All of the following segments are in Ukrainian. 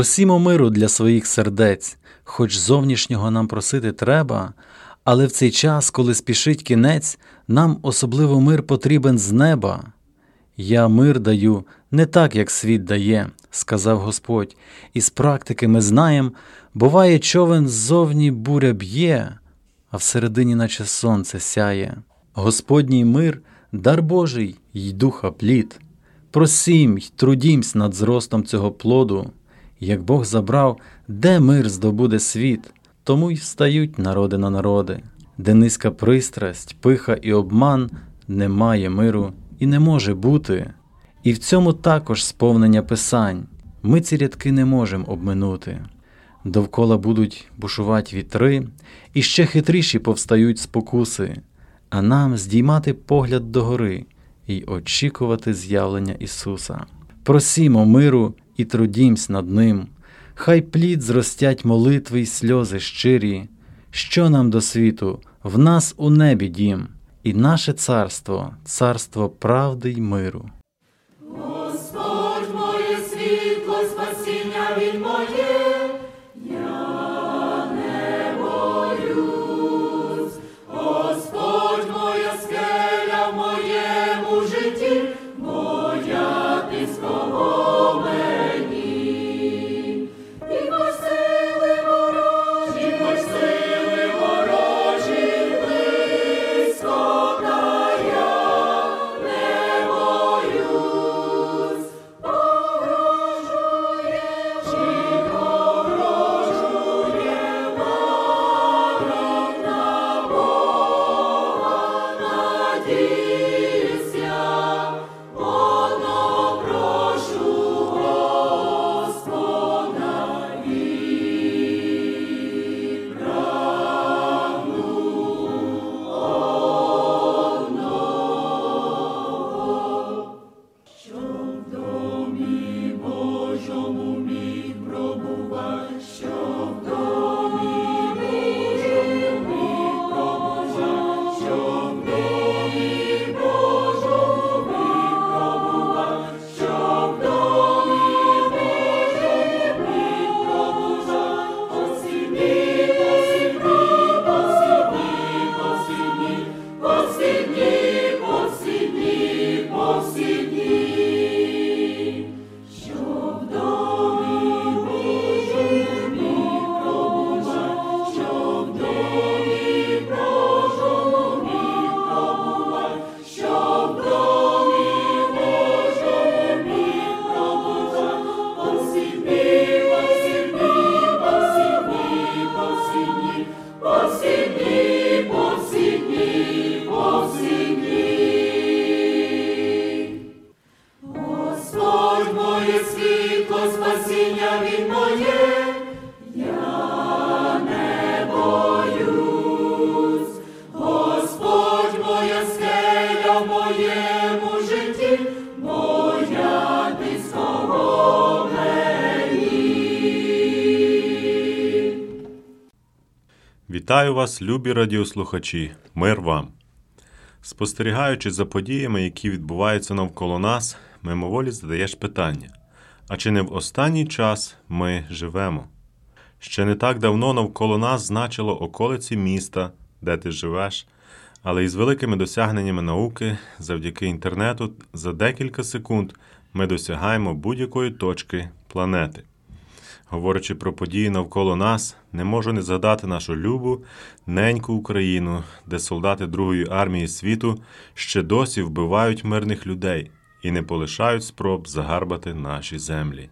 Просімо миру для своїх сердець, хоч зовнішнього нам просити треба, але в цей час, коли спішить кінець, нам особливо мир потрібен з неба. Я мир даю не так, як світ дає, сказав Господь, і з практики ми знаєм, буває, човен ззовні буря б'є, а всередині, наче сонце сяє. Господній мир, дар Божий й духа плід. Просім й трудімсь над зростом цього плоду. Як Бог забрав, де мир здобуде світ, тому й встають народи на народи, де низька пристрасть, пиха і обман немає миру і не може бути. І в цьому також сповнення писань ми ці рядки не можемо обминути. Довкола будуть бушувати вітри, і ще хитріші повстають спокуси, а нам здіймати погляд догори і очікувати з'явлення Ісуса. Просімо миру і трудімсь над ним, хай плід зростять молитви й сльози щирі, що нам до світу, в нас у небі дім, і наше царство, царство правди й миру. Господь вас, любі радіослухачі, мир вам. Спостерігаючи за подіями, які відбуваються навколо нас, мимоволі задаєш питання: а чи не в останній час ми живемо? Ще не так давно навколо нас значило околиці міста, де ти живеш, але із великими досягненнями науки, завдяки інтернету, за декілька секунд ми досягаємо будь-якої точки планети. Говорячи про події навколо нас, не можу не згадати нашу любу, неньку Україну, де солдати Другої армії світу ще досі вбивають мирних людей і не полишають спроб загарбати наші землі.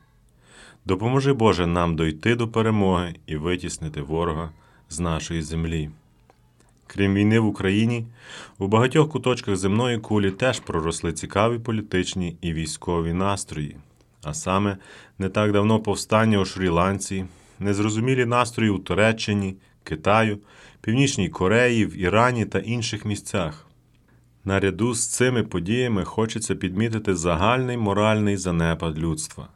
Допоможи Боже нам дойти до перемоги і витіснити ворога з нашої землі. Крім війни в Україні, у багатьох куточках земної кулі теж проросли цікаві політичні і військові настрої. А саме, не так давно повстання у Шрі-Ланці, незрозумілі настрої у Туреччині, Китаю, Північній Кореї, в Ірані та інших місцях. Наряду з цими подіями хочеться підмітити загальний моральний занепад людства.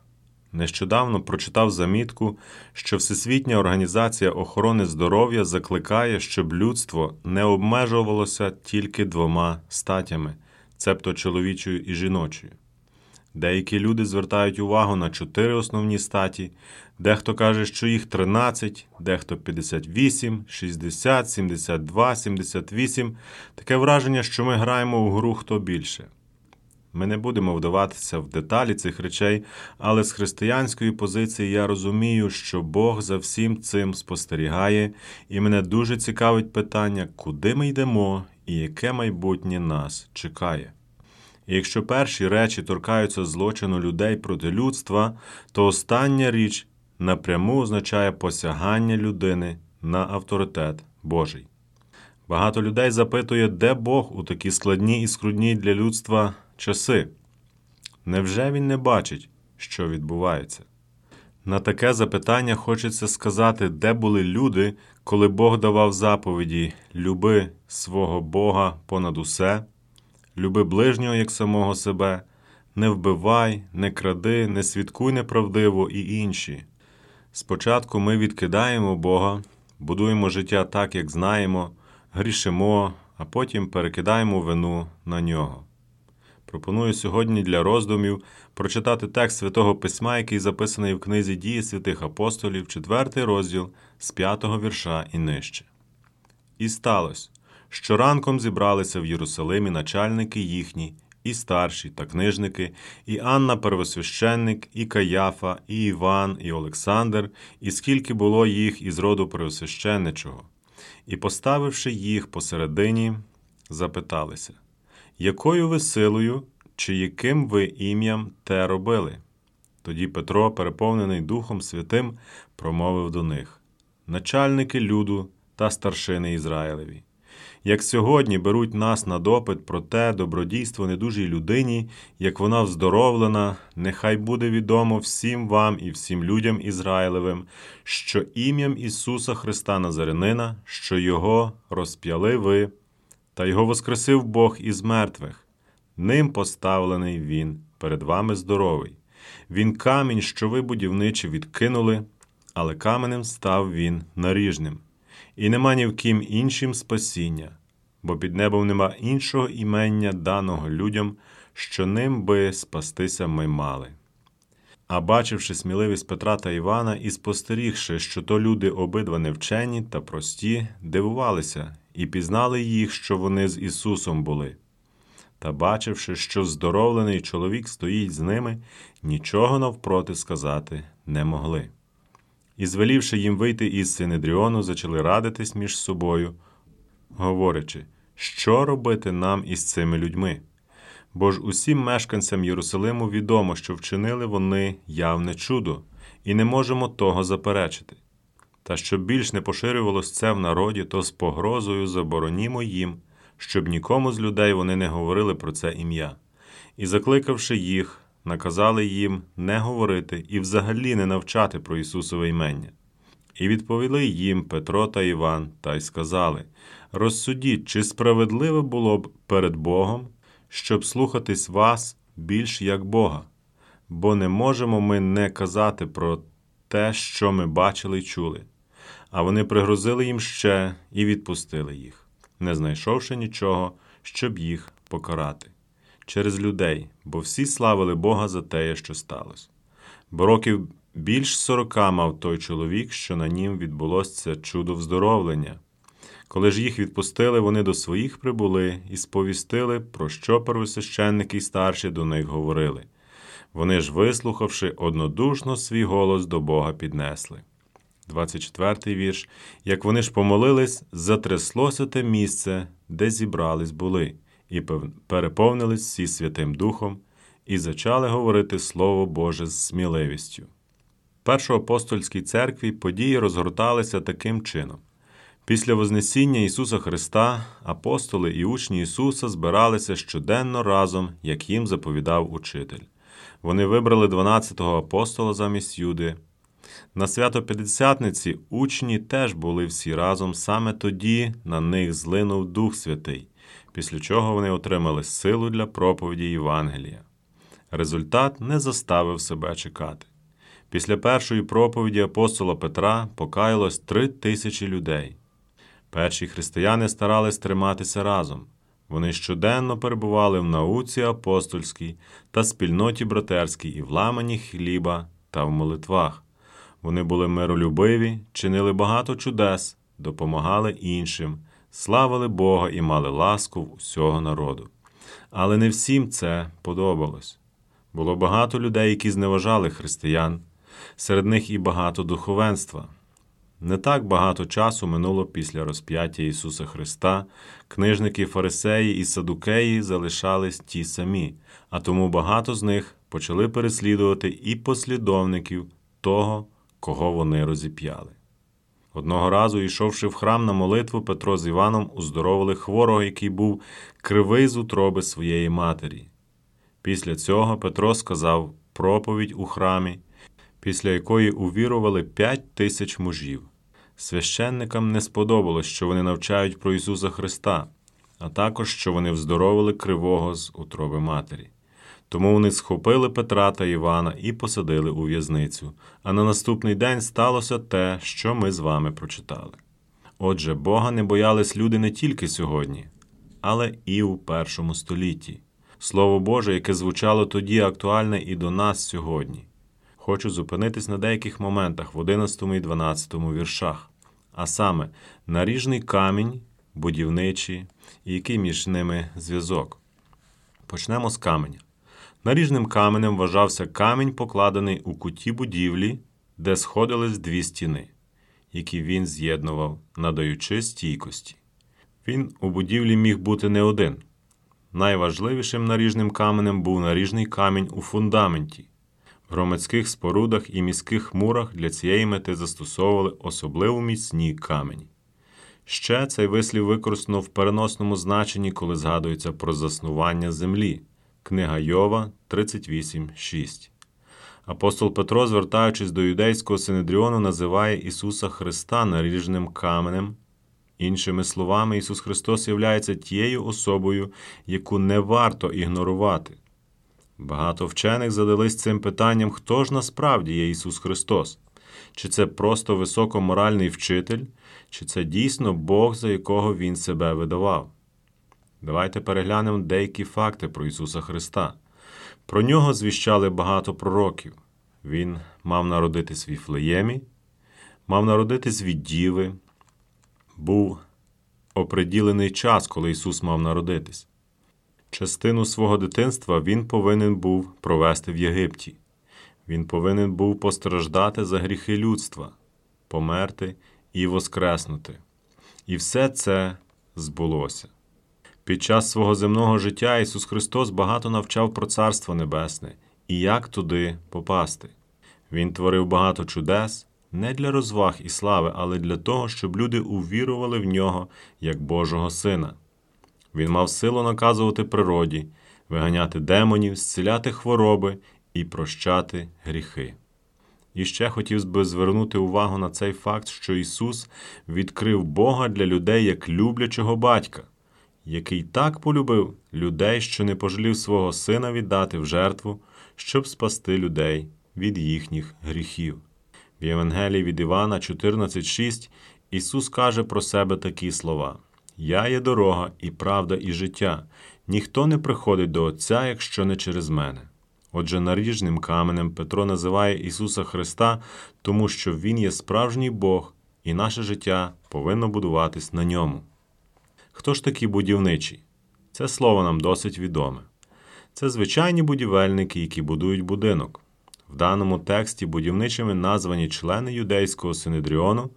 Нещодавно прочитав замітку, що Всесвітня організація охорони здоров'я закликає, щоб людство не обмежувалося тільки двома статями, цебто чоловічою і жіночою. Деякі люди звертають увагу на чотири основні статі, дехто каже, що їх 13, дехто 58, 60, 72, 78. Таке враження, що ми граємо у гру хто більше. Ми не будемо вдаватися в деталі цих речей, але з християнської позиції я розумію, що Бог за всім цим спостерігає, і мене дуже цікавить питання, куди ми йдемо і яке майбутнє нас чекає. Якщо перші речі торкаються злочину людей проти людства, то остання річ напряму означає посягання людини на авторитет Божий. Багато людей запитує, де Бог у такі складні і скрудні для людства часи. Невже він не бачить, що відбувається? На таке запитання хочеться сказати, де були люди, коли Бог давав заповіді люби свого Бога понад усе, люби ближнього як самого себе, не вбивай, не кради, не свідкуй неправдиво і інші. Спочатку ми відкидаємо Бога, будуємо життя так, як знаємо, грішимо, а потім перекидаємо вину на нього. Пропоную сьогодні для роздумів прочитати текст Святого Письма, який записаний в книзі Дії святих апостолів, 4 розділ з 5 вірша і нижче. І сталося, що ранком зібралися в Єрусалимі начальники їхні, і старші та книжники, і Анна первосвященник, і Каяфа, і Іван, і Олександр, і скільки було їх із роду первосвященничого. І, поставивши їх посередині, запиталися, якою ви силою чи яким ви ім'ям те робили? Тоді Петро, переповнений Духом Святим, промовив до них начальники люду та старшини Ізраїлеві. Як сьогодні беруть нас на допит про те добродійство недужій людині, як вона вздоровлена, нехай буде відомо всім вам і всім людям Ізраїлевим, що ім'ям Ісуса Христа Назарянина, що Його розп'яли ви, та Його воскресив Бог із мертвих. Ним поставлений Він перед вами здоровий. Він камінь, що ви будівничі відкинули, але каменем став він наріжним. І нема ні в ким іншим спасіння, бо під небом нема іншого імення даного людям, що ним би спастися ми мали. А бачивши сміливість Петра та Івана і спостерігши, що то люди обидва невчені та прості, дивувалися і пізнали їх, що вони з Ісусом були. Та, бачивши, що здоровлений чоловік стоїть з ними, нічого навпроти сказати не могли. І, звелівши їм вийти із Синедріону, зачали радитись між собою, говорячи, що робити нам із цими людьми. Бо ж усім мешканцям Єрусалиму відомо, що вчинили вони явне чудо, і не можемо того заперечити. Та щоб більш не поширювалось це в народі, то з погрозою заборонімо їм, щоб нікому з людей вони не говорили про це ім'я. І, закликавши їх, наказали їм не говорити і взагалі не навчати про Ісусове імення. І відповіли їм Петро та Іван та й сказали: Розсудіть, чи справедливо було б перед Богом, щоб слухатись вас більш як Бога, бо не можемо ми не казати про те, що ми бачили й чули. А вони пригрозили їм ще і відпустили їх, не знайшовши нічого, щоб їх покарати. Через людей, бо всі славили Бога за те, що сталося. Бо років більш сорока мав той чоловік, що на нім відбулося чудо вздоровлення. Коли ж їх відпустили, вони до своїх прибули і сповістили, про що первосвященники й старші до них говорили. Вони ж, вислухавши, однодушно свій голос до Бога піднесли. 24 вірш. Як вони ж помолились, затряслося те місце, де зібрались були, і переповнились всі Святим Духом, і зачали говорити Слово Боже з сміливістю. Першоапостольській церкві події розгорталися таким чином. Після Вознесіння Ісуса Христа апостоли і учні Ісуса збиралися щоденно разом, як їм заповідав учитель. Вони вибрали 12-го апостола замість Юди. На свято П'ятдесятниці учні теж були всі разом, саме тоді на них злинув Дух Святий, після чого вони отримали силу для проповіді Євангелія. Результат не заставив себе чекати. Після першої проповіді апостола Петра покаялось три тисячі людей. Перші християни старались триматися разом. Вони щоденно перебували в науці апостольській та спільноті братерській і в ламані хліба та в молитвах. Вони були миролюбиві, чинили багато чудес, допомагали іншим, славили Бога і мали ласку в усього народу. Але не всім це подобалось. Було багато людей, які зневажали християн, серед них і багато духовенства. Не так багато часу минуло після розп'яття Ісуса Христа, книжники фарисеї і садукеї залишались ті самі, а тому багато з них почали переслідувати і послідовників того, кого вони розіп'яли. Одного разу, йшовши в храм на молитву, Петро з Іваном уздоровили хворого, який був кривий з утроби своєї матері. Після цього Петро сказав проповідь у храмі, після якої увірували п'ять тисяч мужів. Священникам не сподобалось, що вони навчають про Ісуса Христа, а також що вони вздоровили кривого з утроби матері. Тому вони схопили Петра та Івана і посадили у в'язницю. А на наступний день сталося те, що ми з вами прочитали. Отже, Бога не боялись люди не тільки сьогодні, але і у першому столітті. Слово Боже, яке звучало тоді, актуальне і до нас сьогодні. Хочу зупинитись на деяких моментах в 11 і 12 віршах, а саме наріжний камінь, будівничий і який між ними зв'язок. Почнемо з каменя. Наріжним каменем вважався камінь, покладений у куті будівлі, де сходились дві стіни, які він з'єднував, надаючи стійкості. Він у будівлі міг бути не один. Найважливішим наріжним каменем був наріжний камінь у фундаменті. В громадських спорудах і міських мурах для цієї мети застосовували особливо міцні камені. Ще цей вислів використано в переносному значенні, коли згадується про заснування землі. Книга Йова 38.6. Апостол Петро, звертаючись до юдейського синедріону, називає Ісуса Христа наріжним каменем. Іншими словами, Ісус Христос являється тією особою, яку не варто ігнорувати. Багато вчених задались цим питанням, хто ж насправді є Ісус Христос? Чи це просто високоморальний вчитель, чи це дійсно Бог, за якого Він себе видавав? Давайте переглянемо деякі факти про Ісуса Христа. Про нього звіщали багато пророків. Він мав народитись в Віфлеємі, мав народитись від Діви, був оприділений час, коли Ісус мав народитись. Частину свого дитинства він повинен був провести в Єгипті. Він повинен був постраждати за гріхи людства, померти і воскреснути. І все це збулося. Під час свого земного життя Ісус Христос багато навчав про Царство Небесне і як туди попасти. Він творив багато чудес не для розваг і слави, але для того, щоб люди увірували в нього як Божого Сина. Він мав силу наказувати природі, виганяти демонів, зціляти хвороби і прощати гріхи. І ще хотів би звернути увагу на цей факт, що Ісус відкрив Бога для людей як люблячого батька, який так полюбив людей, що не пожалів свого сина віддати в жертву, щоб спасти людей від їхніх гріхів. В Євангелії від Івана 14.6 Ісус каже про себе такі слова: Я є дорога і правда, і життя. Ніхто не приходить до Отця, якщо не через мене. Отже, наріжним каменем Петро називає Ісуса Христа, тому що Він є справжній Бог, і наше життя повинно будуватись на ньому. Хто ж такі будівничі? Це слово нам досить відоме. Це звичайні будівельники, які будують будинок. В даному тексті будівничими названі члени юдейського синедріону,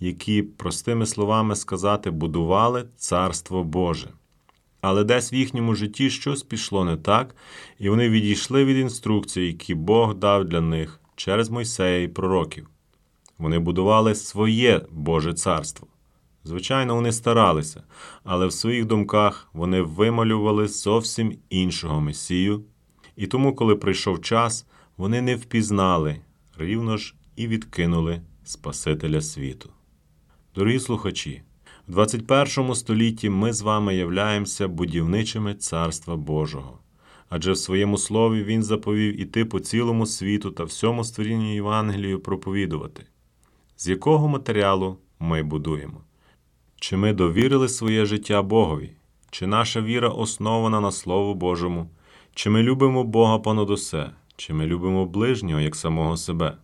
які, простими словами сказати, будували Царство Боже. Але десь в їхньому житті щось пішло не так, і вони відійшли від інструкцій, які Бог дав для них через Мойсея і пророків. Вони будували своє Боже царство. Звичайно, вони старалися, але в своїх думках вони вималювали зовсім іншого Месію, і тому, коли прийшов час, вони не впізнали, рівно ж і відкинули Спасителя світу. Дорогі слухачі, в 21 столітті ми з вами являємося будівничими Царства Божого, адже в своєму слові Він заповів іти по цілому світу та всьому створінню Євангелію проповідувати. З якого матеріалу ми будуємо? Чи ми довірили своє життя Богові? Чи наша віра основана на Слову Божому? Чи ми любимо Бога понад усе? Чи ми любимо ближнього як самого себе?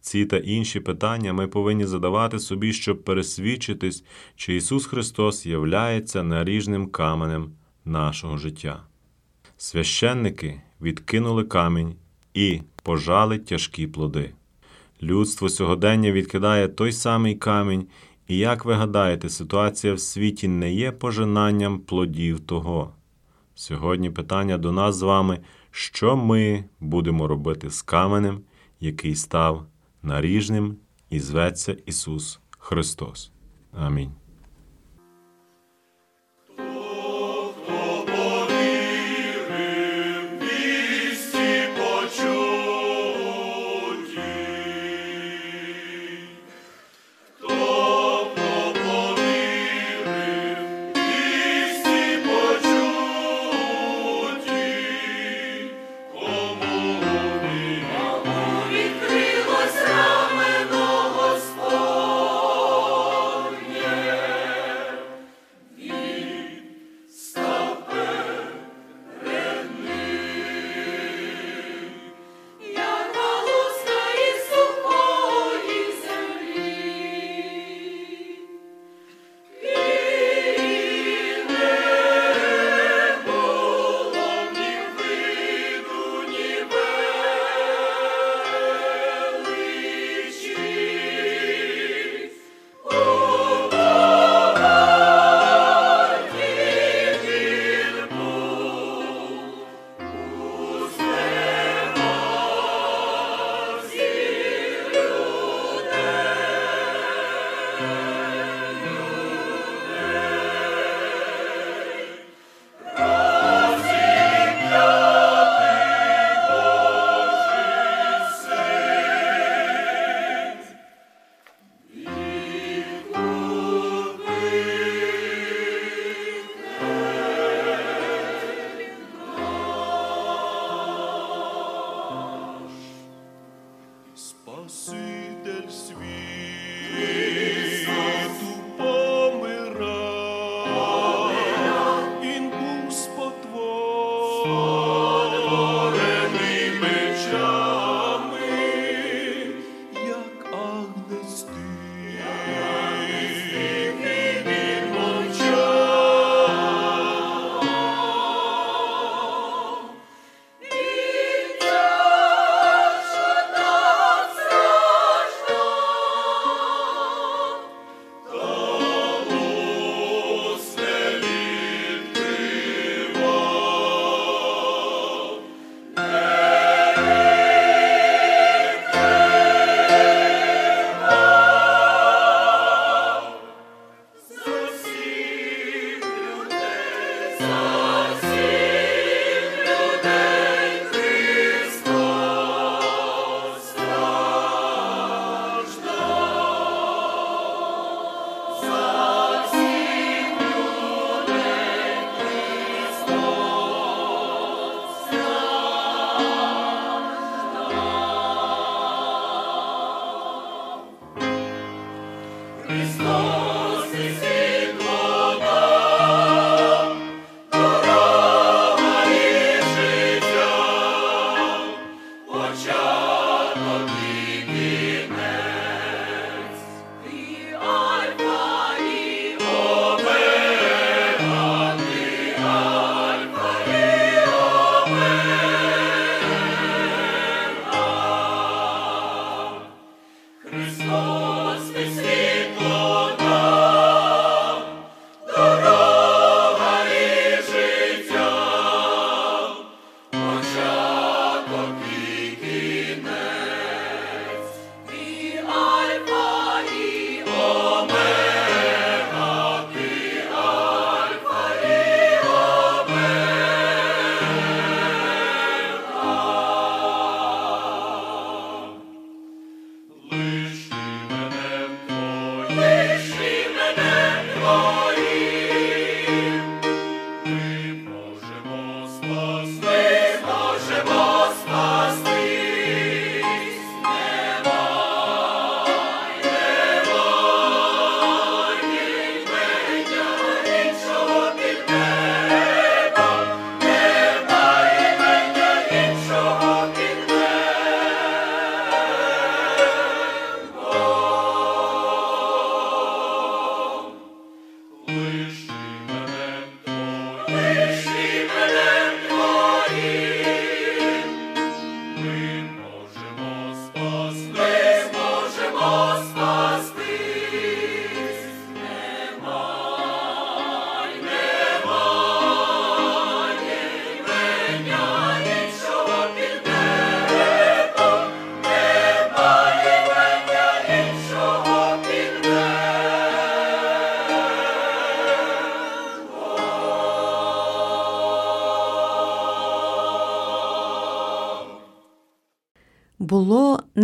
Ці та інші питання ми повинні задавати собі, щоб пересвідчитись, чи Ісус Христос являється наріжним каменем нашого життя. Священники відкинули камінь і пожали тяжкі плоди. Людство сьогодення відкидає той самий камінь, і як ви гадаєте, ситуація в світі не є пожинанням плодів того. Сьогодні питання до нас з вами, що ми будемо робити з каменем, який став наріжним і зветься Ісус Христос. Амінь.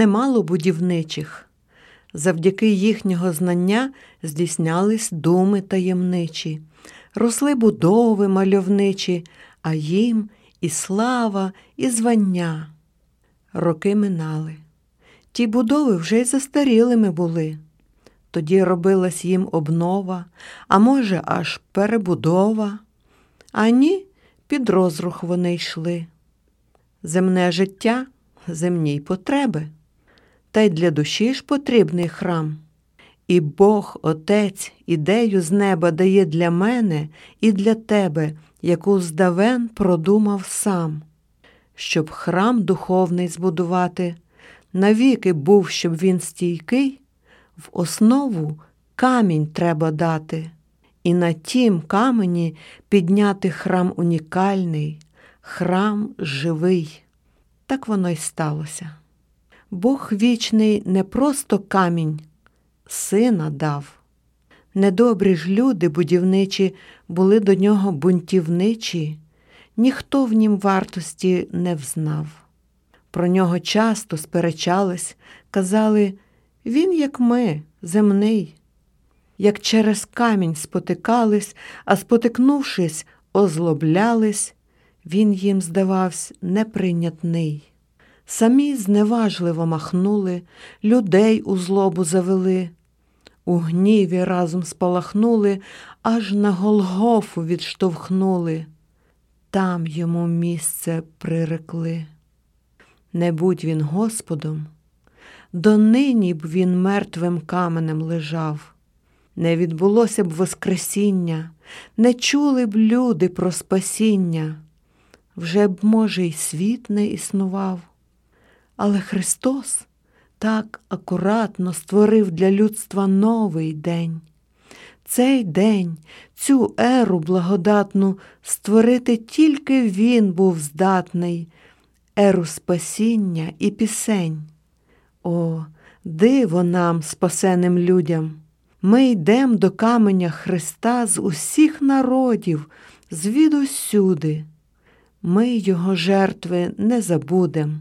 Немало будівничих. Завдяки їхнього знання здійснялись думи таємничі, росли будови мальовничі, а їм і слава, і звання. Роки минали. Ті будови вже й застарілими були. Тоді робилась їм обнова, а може, аж перебудова. А ні, під розрух вони йшли. Земне життя земні й потреби. Та й для душі ж потрібний храм. І Бог, Отець, ідею з неба дає для мене і для тебе, яку здавен продумав сам, щоб храм духовний збудувати, навіки був, щоб він стійкий, в основу камінь треба дати, і на тім камені підняти храм унікальний, храм живий. Так воно й сталося. Бог вічний не просто камінь, сина дав. Недобрі ж люди будівничі були до нього бунтівничі, ніхто в нім вартості не взнав. Про нього часто сперечались, казали він, як ми, земний. Як через камінь спотикались, а спотикнувшись, озлоблялись, він їм здавався неприйнятний. Самі зневажливо махнули, людей у злобу завели, у гніві разом спалахнули, аж на Голгофу відштовхнули, там йому місце прирекли. Не будь він Господом, донині б він мертвим каменем лежав. Не відбулося б Воскресіння, не чули б люди про спасіння, вже б, може, й світ не існував. Але Христос так акуратно створив для людства новий день. Цей день, цю еру благодатну створити тільки Він був здатний, еру спасіння і пісень. О, диво нам, спасеним людям! Ми йдем до каменя Христа з усіх народів, звідусюди. Ми Його жертви не забудем.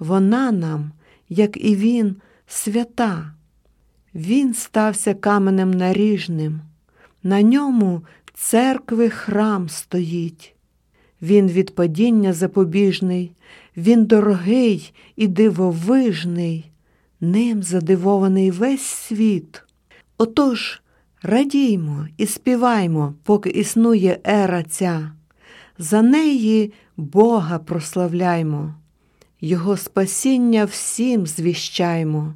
Вона нам, як і Він, свята. Він стався каменем наріжним, на ньому церкви храм стоїть. Він від падіння запобіжний, він дорогий і дивовижний, ним задивований весь світ. Отож, радіймо і співаймо, поки існує ера ця, за неї Бога прославляймо. Його спасіння всім звіщаймо,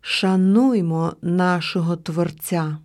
шануймо нашого Творця.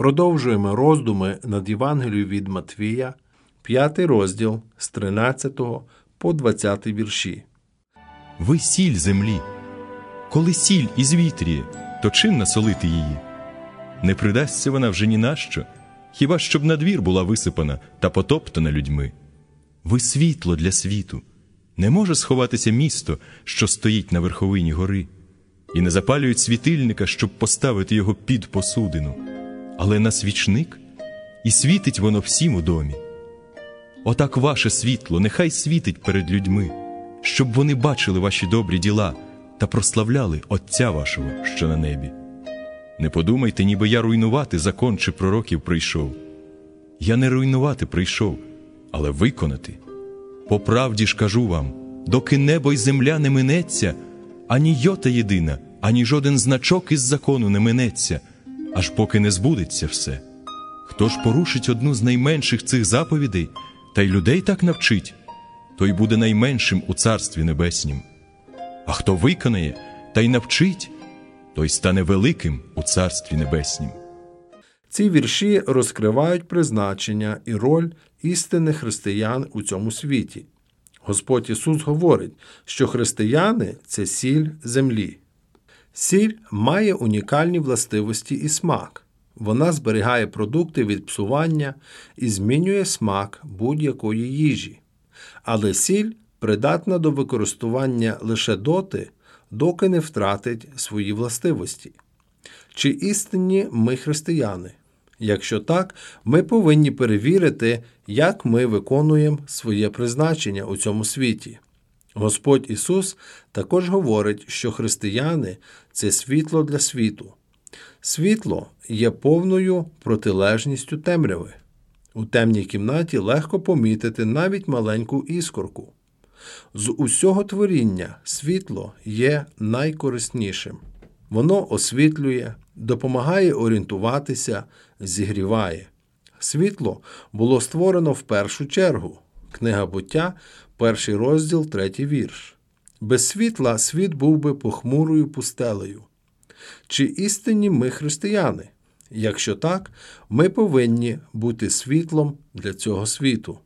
Продовжуємо роздуми над Євангелією від Матвія, 5 розділ з 13 по 20 вірші. Ви сіль землі. Коли сіль із вітрі, то чим насолити її? Не придасться вона вже ні на що, хіба щоб на двір була висипана та потоптана людьми. Ви світло для світу. Не може сховатися місто, що стоїть на верховині гори, і не запалюють світильника, щоб поставити його під посудину але на свічник, і світить воно всім у домі. Отак ваше світло нехай світить перед людьми, щоб вони бачили ваші добрі діла та прославляли Отця вашого, що на небі. Не подумайте, ніби я руйнувати закон чи пророків прийшов. Я не руйнувати прийшов, але виконати. По правді ж кажу вам: доки небо й земля не минеться, ані йота єдина, ані жоден значок із закону не минеться, аж поки не збудеться все. Хто ж порушить одну з найменших цих заповідей, та й людей так навчить, той буде найменшим у Царстві Небеснім. А хто виконає та й навчить, той стане великим у Царстві Небеснім. Ці вірші розкривають призначення і роль істинних християн у цьому світі. Господь Ісус говорить, що християни це сіль землі. Сіль має унікальні властивості і смак. Вона зберігає продукти від псування і змінює смак будь-якої їжі. Але сіль придатна до використання лише доти, доки не втратить свої властивості. Чи істинні ми християни? Якщо так, ми повинні перевірити, як ми виконуємо своє призначення у цьому світі. Господь Ісус також говорить, що християни це світло для світу. Світло є повною протилежністю темряви. У темній кімнаті легко помітити навіть маленьку іскорку. З усього творіння світло є найкориснішим. Воно освітлює, допомагає орієнтуватися, зігріває. Світло було створено в першу чергу. Книга буття, перший розділ, третій вірш. Без світла світ був би похмурою пустелею. Чи істинні ми християни? Якщо так, ми повинні бути світлом для цього світу.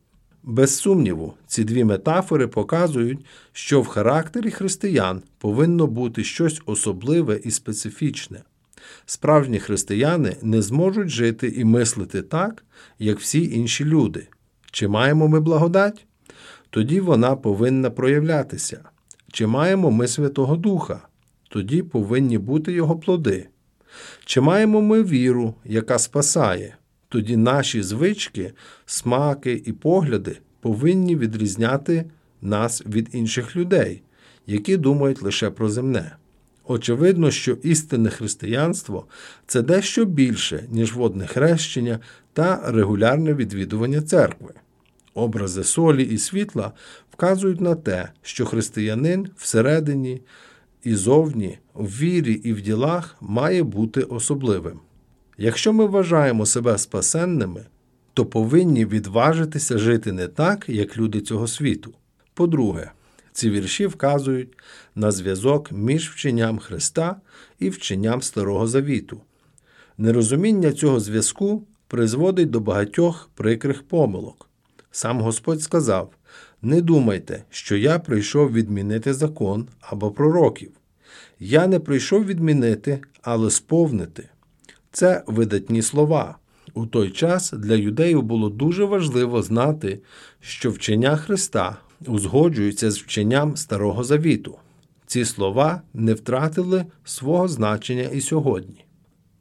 Без сумніву, ці дві метафори показують, що в характері християн повинно бути щось особливе і специфічне. Справжні християни не зможуть жити і мислити так, як всі інші люди. Чи маємо ми благодать? Тоді вона повинна проявлятися. Чи маємо ми Святого Духа? Тоді повинні бути його плоди. Чи маємо ми віру, яка спасає? Тоді наші звички, смаки і погляди повинні відрізняти нас від інших людей, які думають лише про земне. Очевидно, що істинне християнство це дещо більше, ніж водне хрещення та регулярне відвідування церкви. Образи солі і світла вказують на те, що християнин всередині і зовні, в вірі і в ділах має бути особливим. Якщо ми вважаємо себе спасенними, то повинні відважитися жити не так, як люди цього світу. По-друге, ці вірші вказують на зв'язок між вченням Христа і вченням Старого Завіту. Нерозуміння цього зв'язку призводить до багатьох прикрих помилок. Сам Господь сказав: Не думайте, що я прийшов відмінити закон або пророків. Я не прийшов відмінити, але сповнити. Це видатні слова. У той час для юдеїв було дуже важливо знати, що вчення Христа узгоджується з вченням Старого Завіту. Ці слова не втратили свого значення і сьогодні.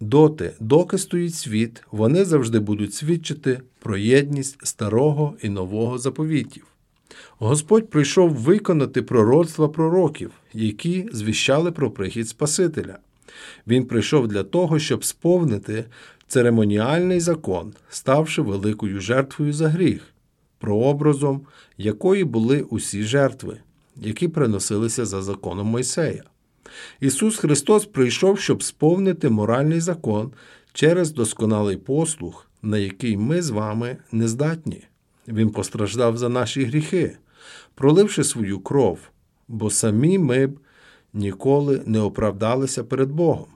Доти, доки стоїть світ, вони завжди будуть свідчити про єдність старого і нового заповітів. Господь прийшов виконати пророцтва пророків, які звіщали про прихід Спасителя. Він прийшов для того, щоб сповнити церемоніальний закон, ставши великою жертвою за гріх, прообразом якої були усі жертви, які приносилися за законом Мойсея. Ісус Христос прийшов, щоб сповнити моральний закон через досконалий послух, на який ми з вами не здатні. Він постраждав за наші гріхи, проливши свою кров, бо самі ми б ніколи не оправдалися перед Богом.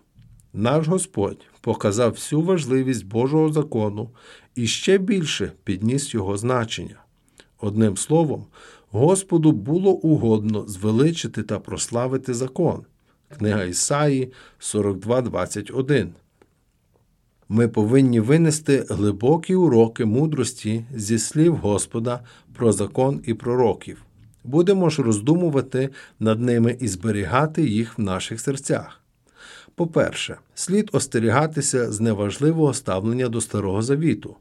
Наш Господь показав всю важливість Божого закону і ще більше підніс його значення. Одним словом, Господу було угодно звеличити та прославити закон. Книга Ісаї 42.21. Ми повинні винести глибокі уроки мудрості зі слів Господа про закон і пророків. Будемо ж роздумувати над ними і зберігати їх в наших серцях. По-перше, слід остерігатися зневажливого ставлення до Старого Завіту.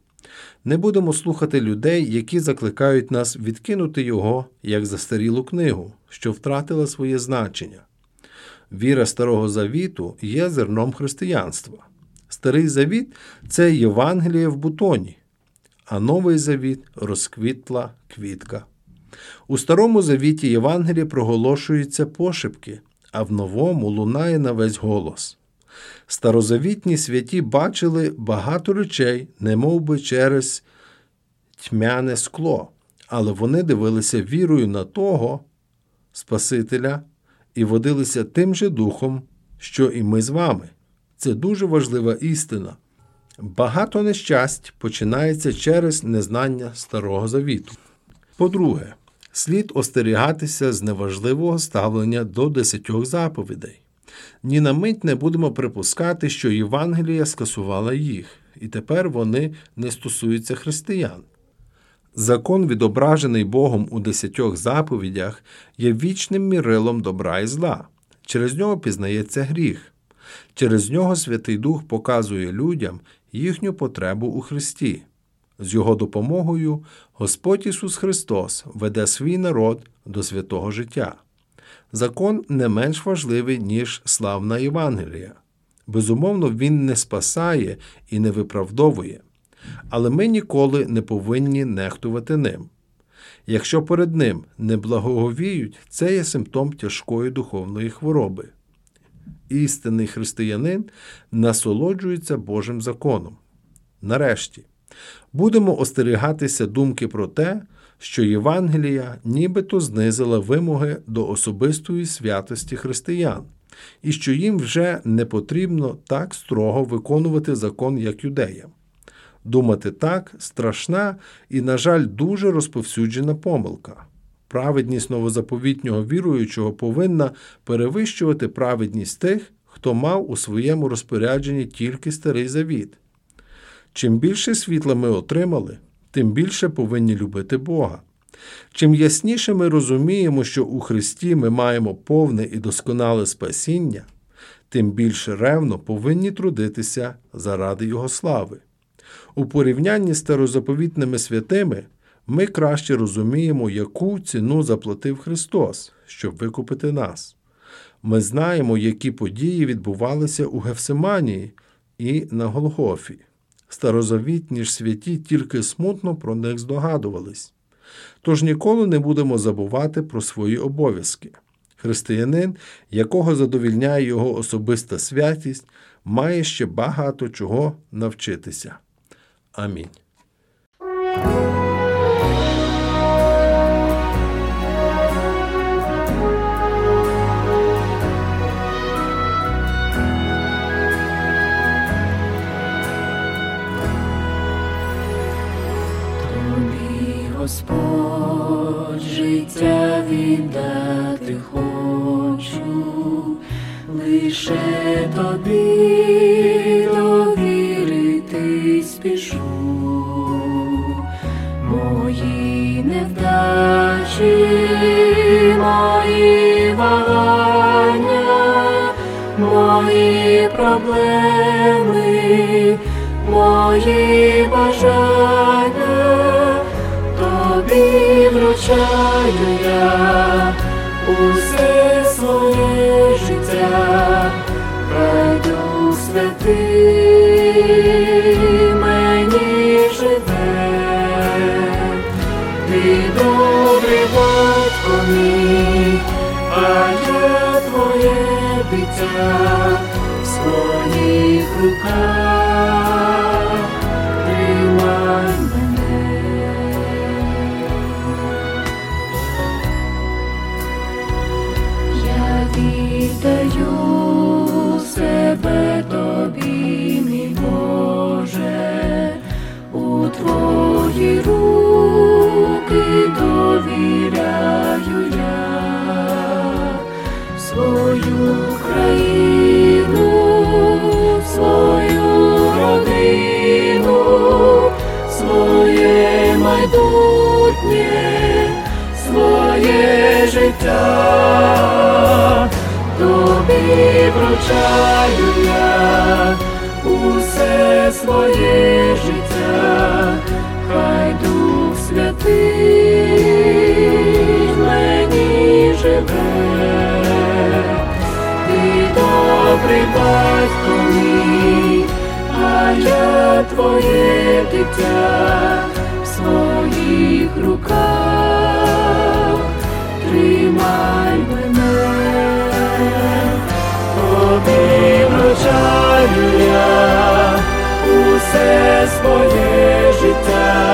Не будемо слухати людей, які закликають нас відкинути його як застарілу книгу, що втратила своє значення. Віра Старого Завіту є зерном християнства. Старий Завіт це Євангеліє в бутоні, а Новий Завіт розквітла квітка. У Старому Завіті Євангеліє проголошуються пошепки, а в новому лунає на весь голос. Старозавітні святі бачили багато речей, немов би через тьмяне скло, але вони дивилися вірою на того Спасителя і водилися тим же духом, що і ми з вами. Це дуже важлива істина. Багато нещасть починається через незнання Старого Завіту. По-друге, слід остерігатися з неважливого ставлення до десятьох заповідей. Ні на мить не будемо припускати, що Євангелія скасувала їх, і тепер вони не стосуються християн. Закон, відображений Богом у десятьох заповідях, є вічним мірилом добра і зла. Через нього пізнається гріх. Через нього Святий Дух показує людям їхню потребу у Христі. З його допомогою Господь Ісус Христос веде свій народ до святого життя. Закон не менш важливий, ніж славна Євангелія. Безумовно, він не спасає і не виправдовує, але ми ніколи не повинні нехтувати ним. Якщо перед ним не благоговіють, це є симптом тяжкої духовної хвороби. Істинний християнин насолоджується Божим законом. Нарешті, будемо остерігатися думки про те, що Євангелія нібито знизила вимоги до особистої святості християн, і що їм вже не потрібно так строго виконувати закон, як юдеям. Думати так страшна і, на жаль, дуже розповсюджена помилка. Праведність новозаповітнього віруючого повинна перевищувати праведність тих, хто мав у своєму розпорядженні тільки старий завіт. Чим більше світла ми отримали, тим більше повинні любити Бога. Чим ясніше ми розуміємо, що у Христі ми маємо повне і досконале спасіння, тим більше ревно повинні трудитися заради Його слави. У порівнянні з старозаповітними святими ми краще розуміємо, яку ціну заплатив Христос, щоб викупити нас. Ми знаємо, які події відбувалися у Гефсиманії і на Голгофі. Старозавітні ж святі тільки смутно про них здогадувались. Тож ніколи не будемо забувати про свої обов'язки. Християнин, якого задовільняє його особиста святість, має ще багато чого навчитися. Амінь. Господь, життя віддати хочу, лише тобі Невдачі, мої вагання, мої проблеми, мої бажання, тобі вручаю я. Усе дитя в своїх руках, втрачаю я усе своє життя, хай Дух святий мені живе, ти добрий батько мій, а я твоє дитя в своїх руках тримай. Усе своє життя,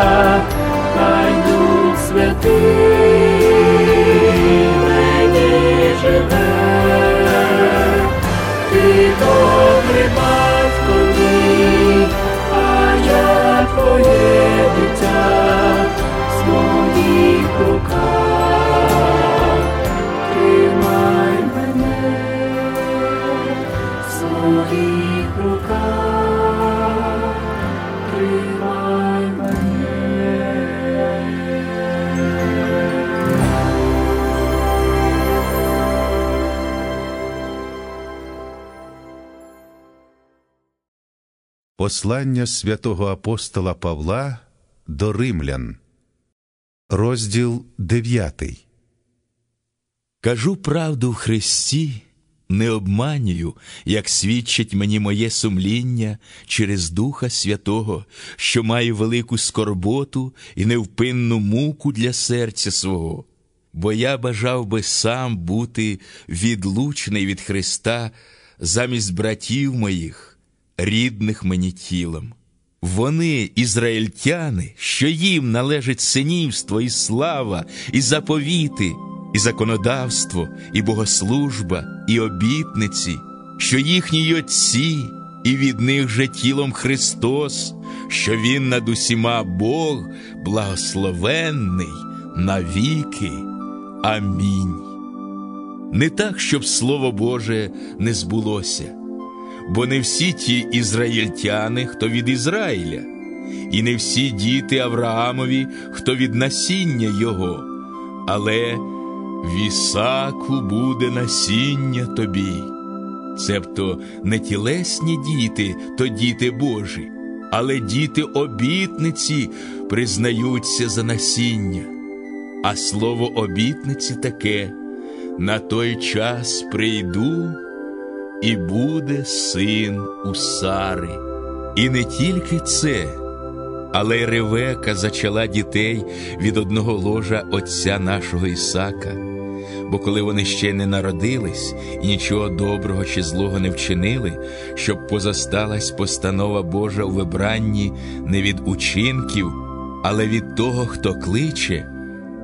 Послання святого апостола Павла до римлян, розділ 9. Кажу правду в Христі, не обманюю, як свідчить мені моє сумління через Духа Святого, що маю велику скорботу і невпинну муку для серця свого. Бо я бажав би сам бути відлучений від Христа замість братів моїх, рідних мені тілом. Вони, ізраїльтяни, що їм належить синівство і слава, і заповіти, і законодавство, і богослужба, і обітниці, що їхні отці, і від них же тілом Христос, що Він над усіма Бог, благословенний навіки. Амінь. Не так, щоб Слово Боже не збулося бо не всі ті ізраїльтяни, хто від Ізраїля, і не всі діти Авраамові, хто від насіння його, але в Ісаку буде насіння тобі. Цебто не тілесні діти, то діти Божі, але діти обітниці признаються за насіння. А слово обітниці таке: на той час прийду і буде син у Сари. І не тільки це, але й Ревека зачала дітей від одного ложа отця нашого Ісака. Бо коли вони ще не народились і нічого доброго чи злого не вчинили, щоб позасталась постанова Божа у вибранні не від учинків, але від того, хто кличе,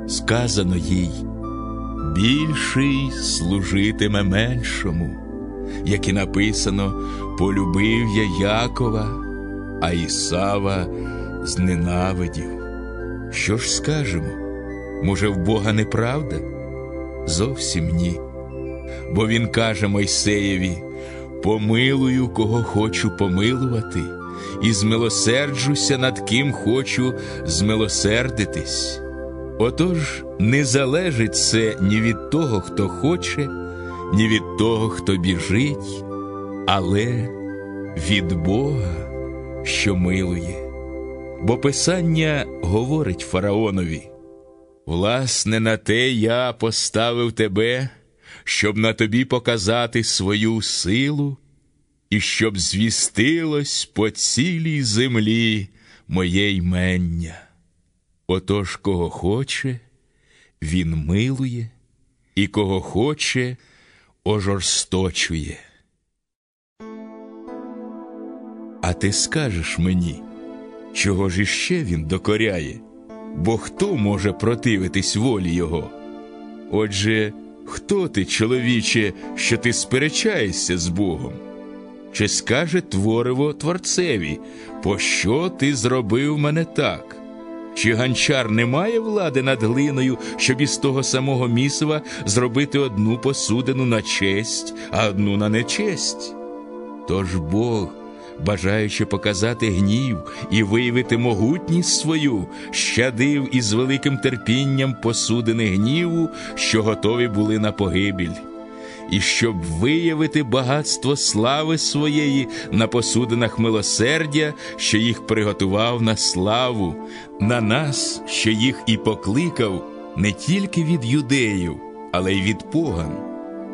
сказано їй: більший служитиме меншому як і написано, полюбив я Якова, а Ісава зненавидів. Що ж скажемо? Може, в Бога неправда? Зовсім ні. Бо він каже Мойсеєві: помилую, кого хочу помилувати, і змилосерджуся, над ким хочу змилосердитись. Отож, не залежить це ні від того, хто хоче ні від того, хто біжить, але від Бога, що милує. Бо Писання говорить фараонові: власне, на те я поставив тебе, щоб на тобі показати свою силу, і щоб звістилось по цілій землі моє ймення. Отож, кого хоче, він милує, і кого хоче, ожорсточує. А ти скажеш мені, чого ж іще він докоряє? Бо хто може противитись волі його? Отже, хто ти, чоловіче, що ти сперечаєшся з Богом? Чи скаже твориво Творцеві, пощо ти зробив мене так? Чи ганчар не має влади над глиною, щоб із того самого місива зробити одну посудину на честь, а одну на нечесть? Тож Бог, бажаючи показати гнів і виявити могутність свою, щадив із великим терпінням посудини гніву, що готові були на погибіль і щоб виявити багатство слави своєї на посудинах милосердя, що їх приготував на славу, на нас, що їх і покликав не тільки від юдеїв, але й від поган.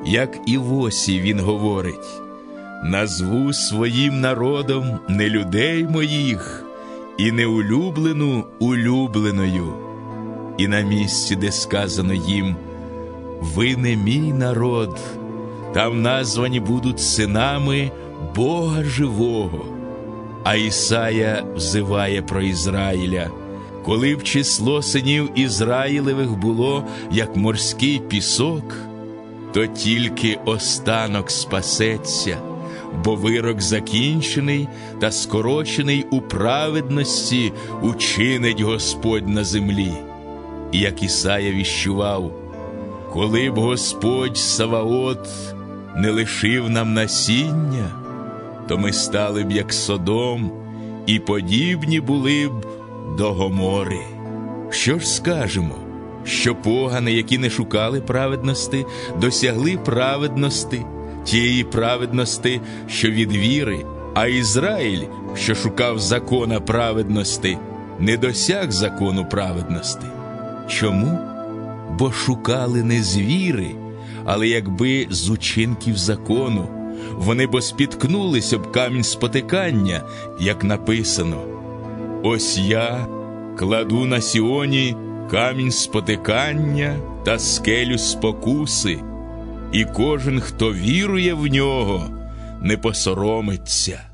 Як і в він говорить: назву своїм народом не людей моїх, і не улюблену улюбленою, і на місці, де сказано їм, ви не мій народ, там названі будуть синами Бога живого. А Ісая взиває про Ізраїля. Коли б число синів Ізраїлевих було, як морський пісок, то тільки останок спасеться, бо вирок закінчений та скорочений у праведності учинить Господь на землі. І як Ісая віщував, коли б Господь Саваот не лишив нам насіння, то ми стали б як Содом, і подібні були б до Гомори. Що ж скажемо? Що погани, які не шукали праведності, досягли праведності, тієї праведності, що від віри, а Ізраїль, що шукав закона праведності, не досяг закону праведності. Чому? Бо шукали не з віри, але якби з учинків закону. Вони бо спіткнулися б камінь спотикання, як написано. Ось я кладу на Сіоні камінь спотикання та скелю спокуси, і кожен, хто вірує в нього, не посоромиться.